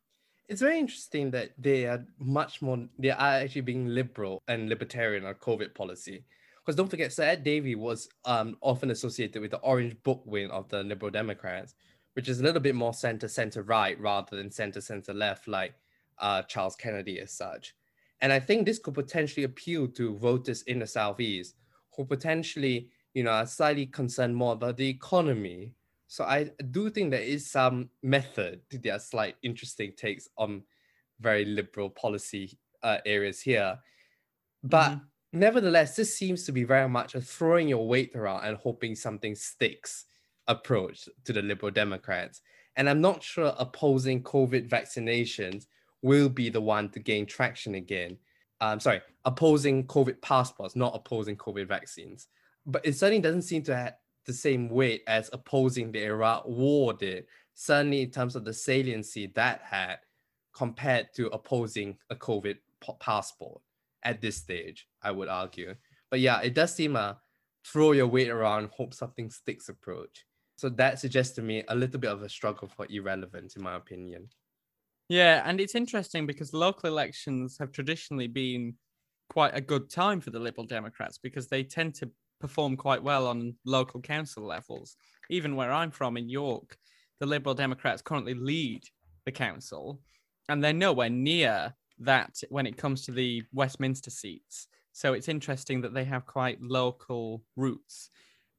It's very interesting that they are much more, they are actually being liberal and libertarian on COVID policy. Because don't forget, Sir Ed Davey was um, often associated with the Orange Book wing of the Liberal Democrats, which is a little bit more center center right rather than center center left, like uh, Charles Kennedy as such. And I think this could potentially appeal to voters in the southeast who potentially, you know, are slightly concerned more about the economy. So I do think there is some method to their slight interesting takes on very liberal policy uh, areas here. But mm-hmm. Nevertheless, this seems to be very much a throwing your weight around and hoping something sticks approach to the Liberal Democrats. And I'm not sure opposing COVID vaccinations will be the one to gain traction again. Um, sorry, opposing COVID passports, not opposing COVID vaccines. But it certainly doesn't seem to have the same weight as opposing the Iraq war did, certainly in terms of the saliency that had compared to opposing a COVID passport at this stage, I would argue. But yeah, it does seem a throw your weight around, hope something sticks approach. So that suggests to me a little bit of a struggle for irrelevance, in my opinion. Yeah, and it's interesting because local elections have traditionally been quite a good time for the Liberal Democrats because they tend to perform quite well on local council levels. Even where I'm from in York, the Liberal Democrats currently lead the council, and they're nowhere near that when it comes to the Westminster seats. So it's interesting that they have quite local roots.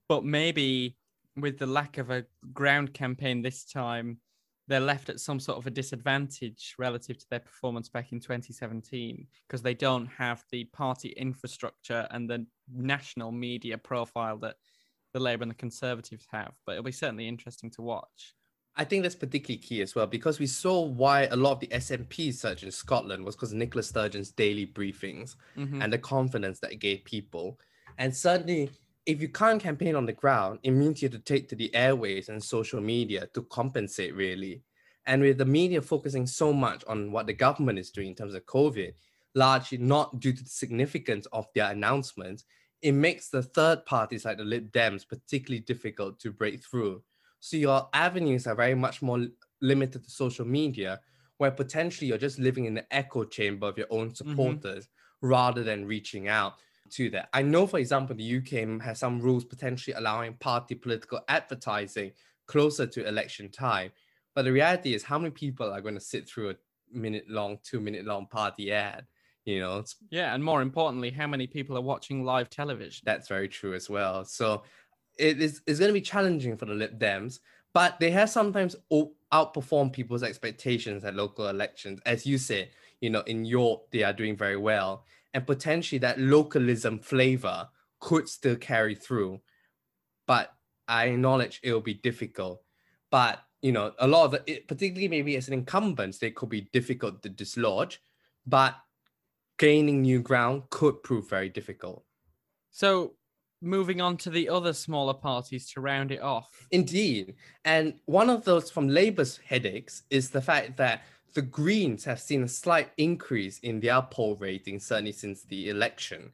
But maybe with the lack of a ground campaign this time, they're left at some sort of a disadvantage relative to their performance back in 2017 because they don't have the party infrastructure and the national media profile that the Labour and the Conservatives have. But it'll be certainly interesting to watch. I think that's particularly key as well because we saw why a lot of the SNP surge in Scotland was because Nicola Sturgeon's daily briefings mm-hmm. and the confidence that it gave people. And certainly if you can't campaign on the ground, it means you have to take to the airways and social media to compensate, really. And with the media focusing so much on what the government is doing in terms of COVID, largely not due to the significance of their announcements, it makes the third parties like the Lib Dems particularly difficult to break through. So your avenues are very much more limited to social media, where potentially you're just living in the echo chamber of your own mm-hmm. supporters mm-hmm. rather than reaching out to that. I know, for example, the UK has some rules potentially allowing party political advertising closer to election time. But the reality is, how many people are going to sit through a minute long, two minute long party ad? You know, yeah, and more importantly, how many people are watching live television? That's very true as well. So it is it's going to be challenging for the Lib Dems, but they have sometimes outperformed people's expectations at local elections. As you said, you know, in York, they are doing very well and potentially that localism flavor could still carry through. But I acknowledge it will be difficult. But you know, a lot of it, particularly maybe as an incumbent, they could be difficult to dislodge. But gaining new ground could prove very difficult. So moving on to the other smaller parties to round it off. Indeed. And one of those from Labour's headaches is the fact that the Greens have seen a slight increase in their poll rating, certainly since the election.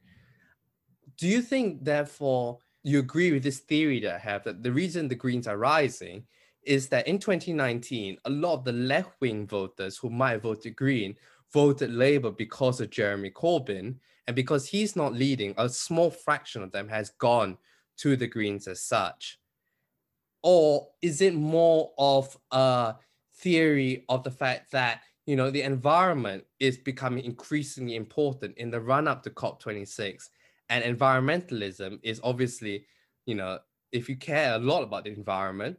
Do you think, therefore, you agree with this theory that I have that the reason the Greens are rising is that in 2019, a lot of the left wing voters who might have voted Green voted Labour because of Jeremy Corbyn. And because he's not leading, a small fraction of them has gone to the Greens as such. Or is it more of a theory of the fact that you know the environment is becoming increasingly important in the run up to COP26 and environmentalism is obviously you know if you care a lot about the environment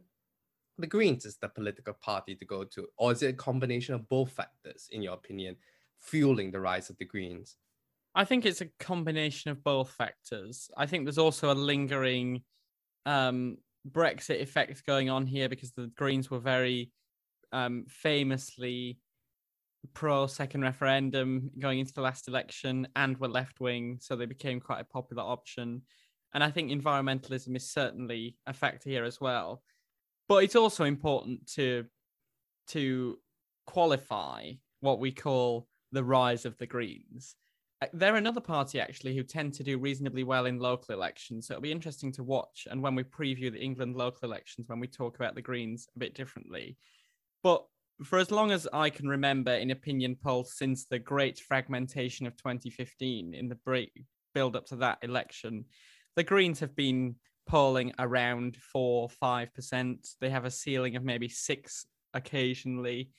the Greens is the political party to go to? Or is it a combination of both factors, in your opinion, fueling the rise of the Greens? I think it's a combination of both factors. I think there's also a lingering um, Brexit effect going on here because the Greens were very um, famously pro second referendum going into the last election and were left wing, so they became quite a popular option. And I think environmentalism is certainly a factor here as well. But it's also important to to qualify what we call the rise of the Greens. Uh, they're another party actually who tend to do reasonably well in local elections. So it'll be interesting to watch. And when we preview the England local elections, when we talk about the Greens a bit differently. But for as long as I can remember in opinion polls since the great fragmentation of 2015 in the break build up to that election, the Greens have been polling around four, five percent. They have a ceiling of maybe six occasionally.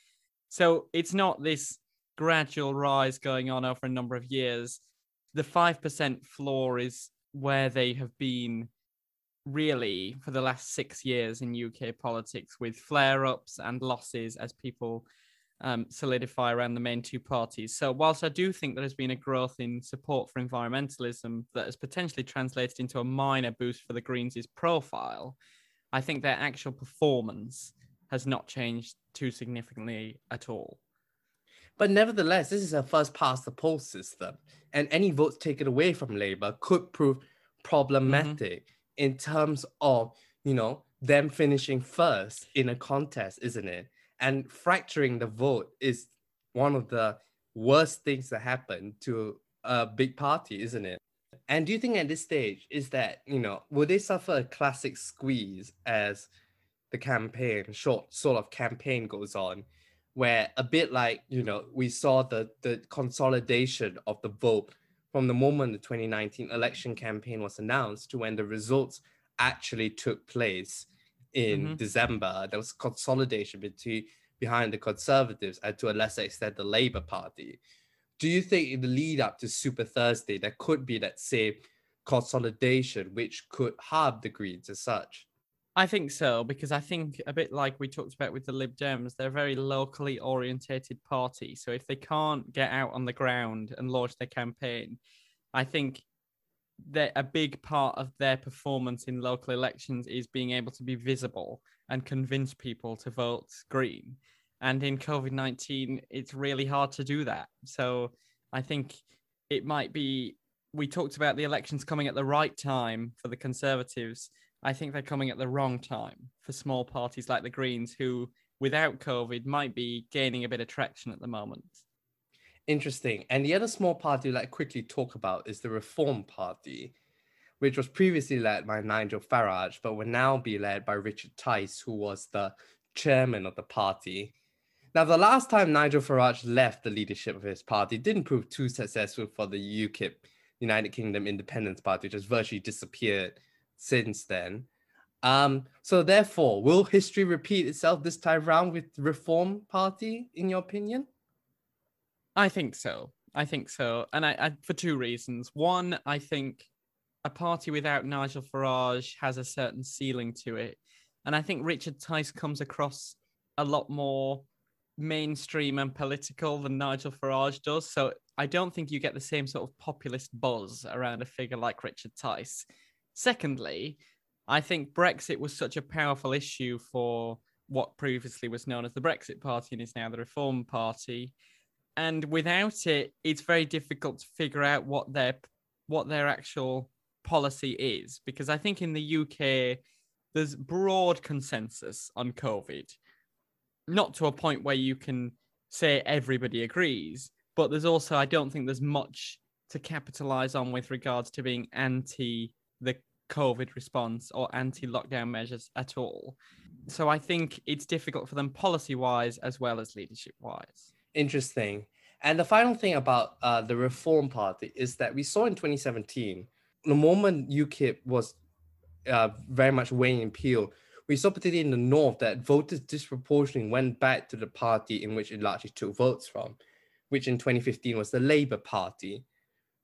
So it's not this gradual rise going on over a number of years. The 5% floor is where they have been really for the last six years in UK politics with flare ups and losses as people um, solidify around the main two parties. So, whilst I do think there has been a growth in support for environmentalism that has potentially translated into a minor boost for the Greens' profile, I think their actual performance has not changed too significantly at all. But nevertheless, this is a first past the post system, and any votes taken away from Labour could prove problematic mm-hmm. in terms of, you know, them finishing first in a contest, isn't it? And fracturing the vote is one of the worst things that happen to a big party, isn't it? And do you think at this stage is that, you know, will they suffer a classic squeeze as the campaign, short sort of campaign goes on? Where a bit like you know we saw the the consolidation of the vote from the moment the 2019 election campaign was announced to when the results actually took place in mm-hmm. December. There was consolidation between behind the Conservatives and to a lesser extent the Labour Party. Do you think in the lead up to Super Thursday there could be that same consolidation which could harm the Greens as such? I think so because I think a bit like we talked about with the Lib Dems, they're a very locally orientated party. So if they can't get out on the ground and launch their campaign, I think that a big part of their performance in local elections is being able to be visible and convince people to vote green. And in COVID 19, it's really hard to do that. So I think it might be. We talked about the elections coming at the right time for the Conservatives I think they're coming at the wrong time for small parties like the Greens, who without COVID might be gaining a bit of traction at the moment. Interesting. And the other small party like quickly talk about is the Reform Party, which was previously led by Nigel Farage, but will now be led by Richard Tice, who was the chairman of the party. Now, the last time Nigel Farage left the leadership of his party didn't prove too successful for the UKIP, United Kingdom Independence Party, which has virtually disappeared since then. Um, so therefore, will history repeat itself this time round with Reform Party, in your opinion? I think so. I think so, and I, I for two reasons. One, I think a party without Nigel Farage has a certain ceiling to it, and I think Richard Tice comes across a lot more mainstream and political than Nigel Farage does. So I don't think you get the same sort of populist buzz around a figure like Richard Tice. Secondly, I think Brexit was such a powerful issue for what previously was known as the Brexit Party and is now the Reform Party. And without it, it's very difficult to figure out what their what their actual policy is. Because I think in the UK, there's broad consensus on COVID, not to a point where you can say everybody agrees, but there's also I don't think there's much to capitalize on with regards to being anti the COVID response or anti lockdown measures at all. So I think it's difficult for them policy wise as well as leadership wise. Interesting. And the final thing about uh, the Reform Party is that we saw in 2017, the moment UKIP was uh, very much weighing Peel, we saw particularly in the north that voters disproportionately went back to the party in which it largely took votes from, which in 2015 was the Labour Party.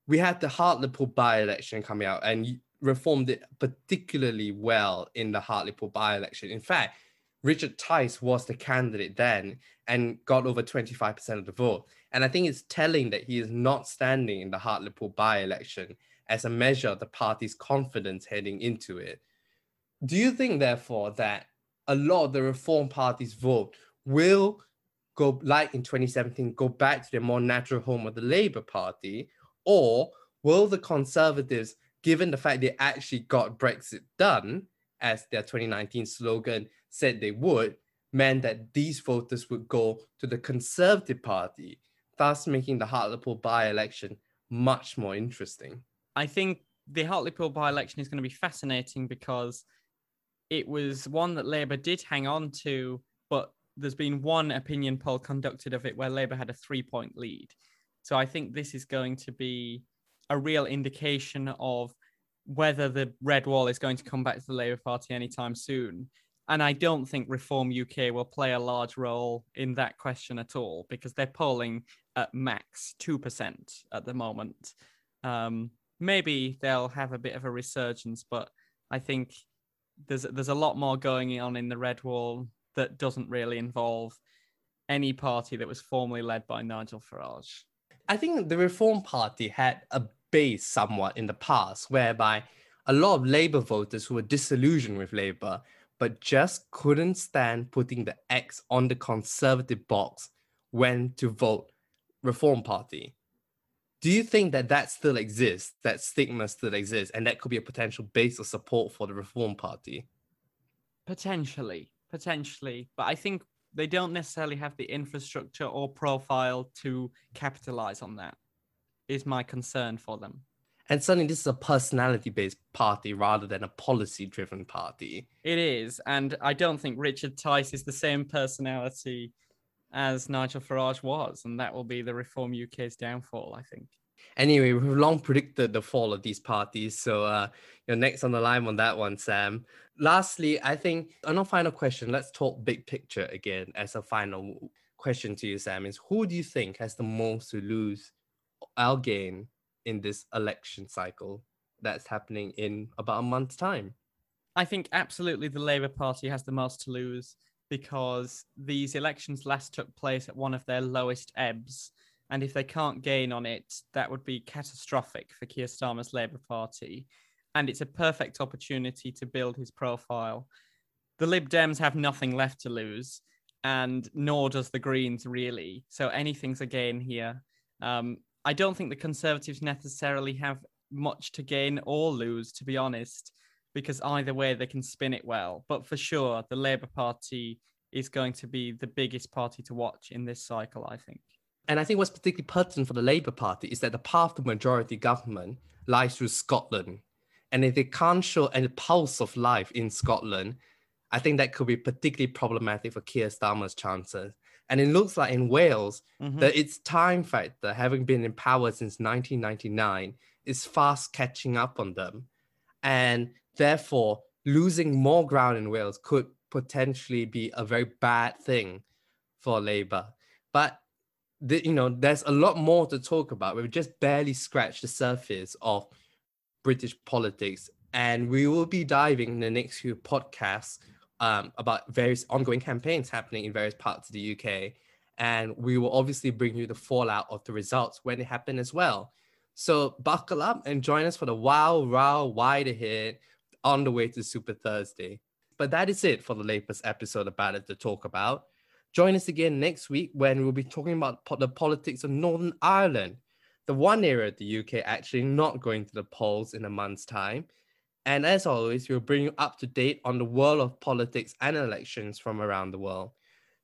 We had the Hartlepool by-election coming out, and reform it particularly well in the Hartlepool by-election. In fact, Richard Tice was the candidate then and got over 25% of the vote. And I think it's telling that he is not standing in the Hartlepool by election as a measure of the party's confidence heading into it. Do you think, therefore, that a lot of the Reform Party's vote will go, like in 2017, go back to their more natural home of the Labour Party? Or will the Conservatives, given the fact they actually got Brexit done, as their 2019 slogan said they would, meant that these voters would go to the Conservative Party, thus making the Hartlepool by election much more interesting? I think the Hartlepool by election is going to be fascinating because it was one that Labour did hang on to, but there's been one opinion poll conducted of it where Labour had a three point lead. So I think this is going to be a real indication of whether the red wall is going to come back to the Labour Party anytime soon. And I don't think Reform UK will play a large role in that question at all because they're polling at max 2% at the moment. Um, maybe they'll have a bit of a resurgence, but I think there's there's a lot more going on in the red wall that doesn't really involve any party that was formerly led by Nigel Farage. I think the Reform Party had a base somewhat in the past, whereby a lot of Labour voters who were disillusioned with Labour but just couldn't stand putting the X on the Conservative box when to vote Reform Party. Do you think that that still exists, that stigma still exists, and that could be a potential base of support for the Reform Party? Potentially, potentially. But I think they don't necessarily have the infrastructure or profile to capitalize on that, is my concern for them. And suddenly, this is a personality based party rather than a policy driven party. It is. And I don't think Richard Tice is the same personality as Nigel Farage was, and that will be the Reform UK's downfall, I think. Anyway, we've long predicted the fall of these parties, so uh, you're next on the line on that one, Sam. Lastly, I think on a final question, let's talk big picture again as a final question to you, Sam. Is who do you think has the most to lose or gain in this election cycle that's happening in about a month's time? I think absolutely the Labour Party has the most to lose because these elections last took place at one of their lowest ebbs. And if they can't gain on it, that would be catastrophic for Keir Starmer's Labour Party. And it's a perfect opportunity to build his profile. The Lib Dems have nothing left to lose, and nor does the Greens really. So anything's a gain here. Um, I don't think the Conservatives necessarily have much to gain or lose, to be honest because either way they can spin it well. But for sure, the Labour Party is going to be the biggest party to watch in this cycle, I think. And I think what's particularly pertinent for the Labour Party is that the path to majority government lies through Scotland. And if they can't show any pulse of life in Scotland, I think that could be particularly problematic for Keir Starmer's chances. And it looks like in Wales, mm-hmm. that its time factor, having been in power since 1999, is fast catching up on them. And Therefore, losing more ground in Wales could potentially be a very bad thing for Labour. But the, you know, there's a lot more to talk about. We've just barely scratched the surface of British politics, and we will be diving in the next few podcasts um, about various ongoing campaigns happening in various parts of the UK. And we will obviously bring you the fallout of the results when they happen as well. So buckle up and join us for the wow, wow, wide ahead on the way to Super Thursday. But that is it for the latest episode about it to talk about. Join us again next week when we'll be talking about the politics of Northern Ireland, the one area of the UK actually not going to the polls in a month's time. And as always, we'll bring you up to date on the world of politics and elections from around the world.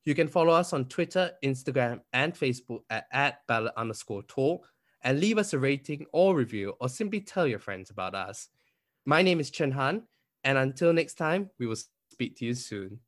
You can follow us on Twitter, Instagram, and Facebook at, at ballot underscore talk and leave us a rating or review or simply tell your friends about us. My name is Chen Han, and until next time, we will speak to you soon.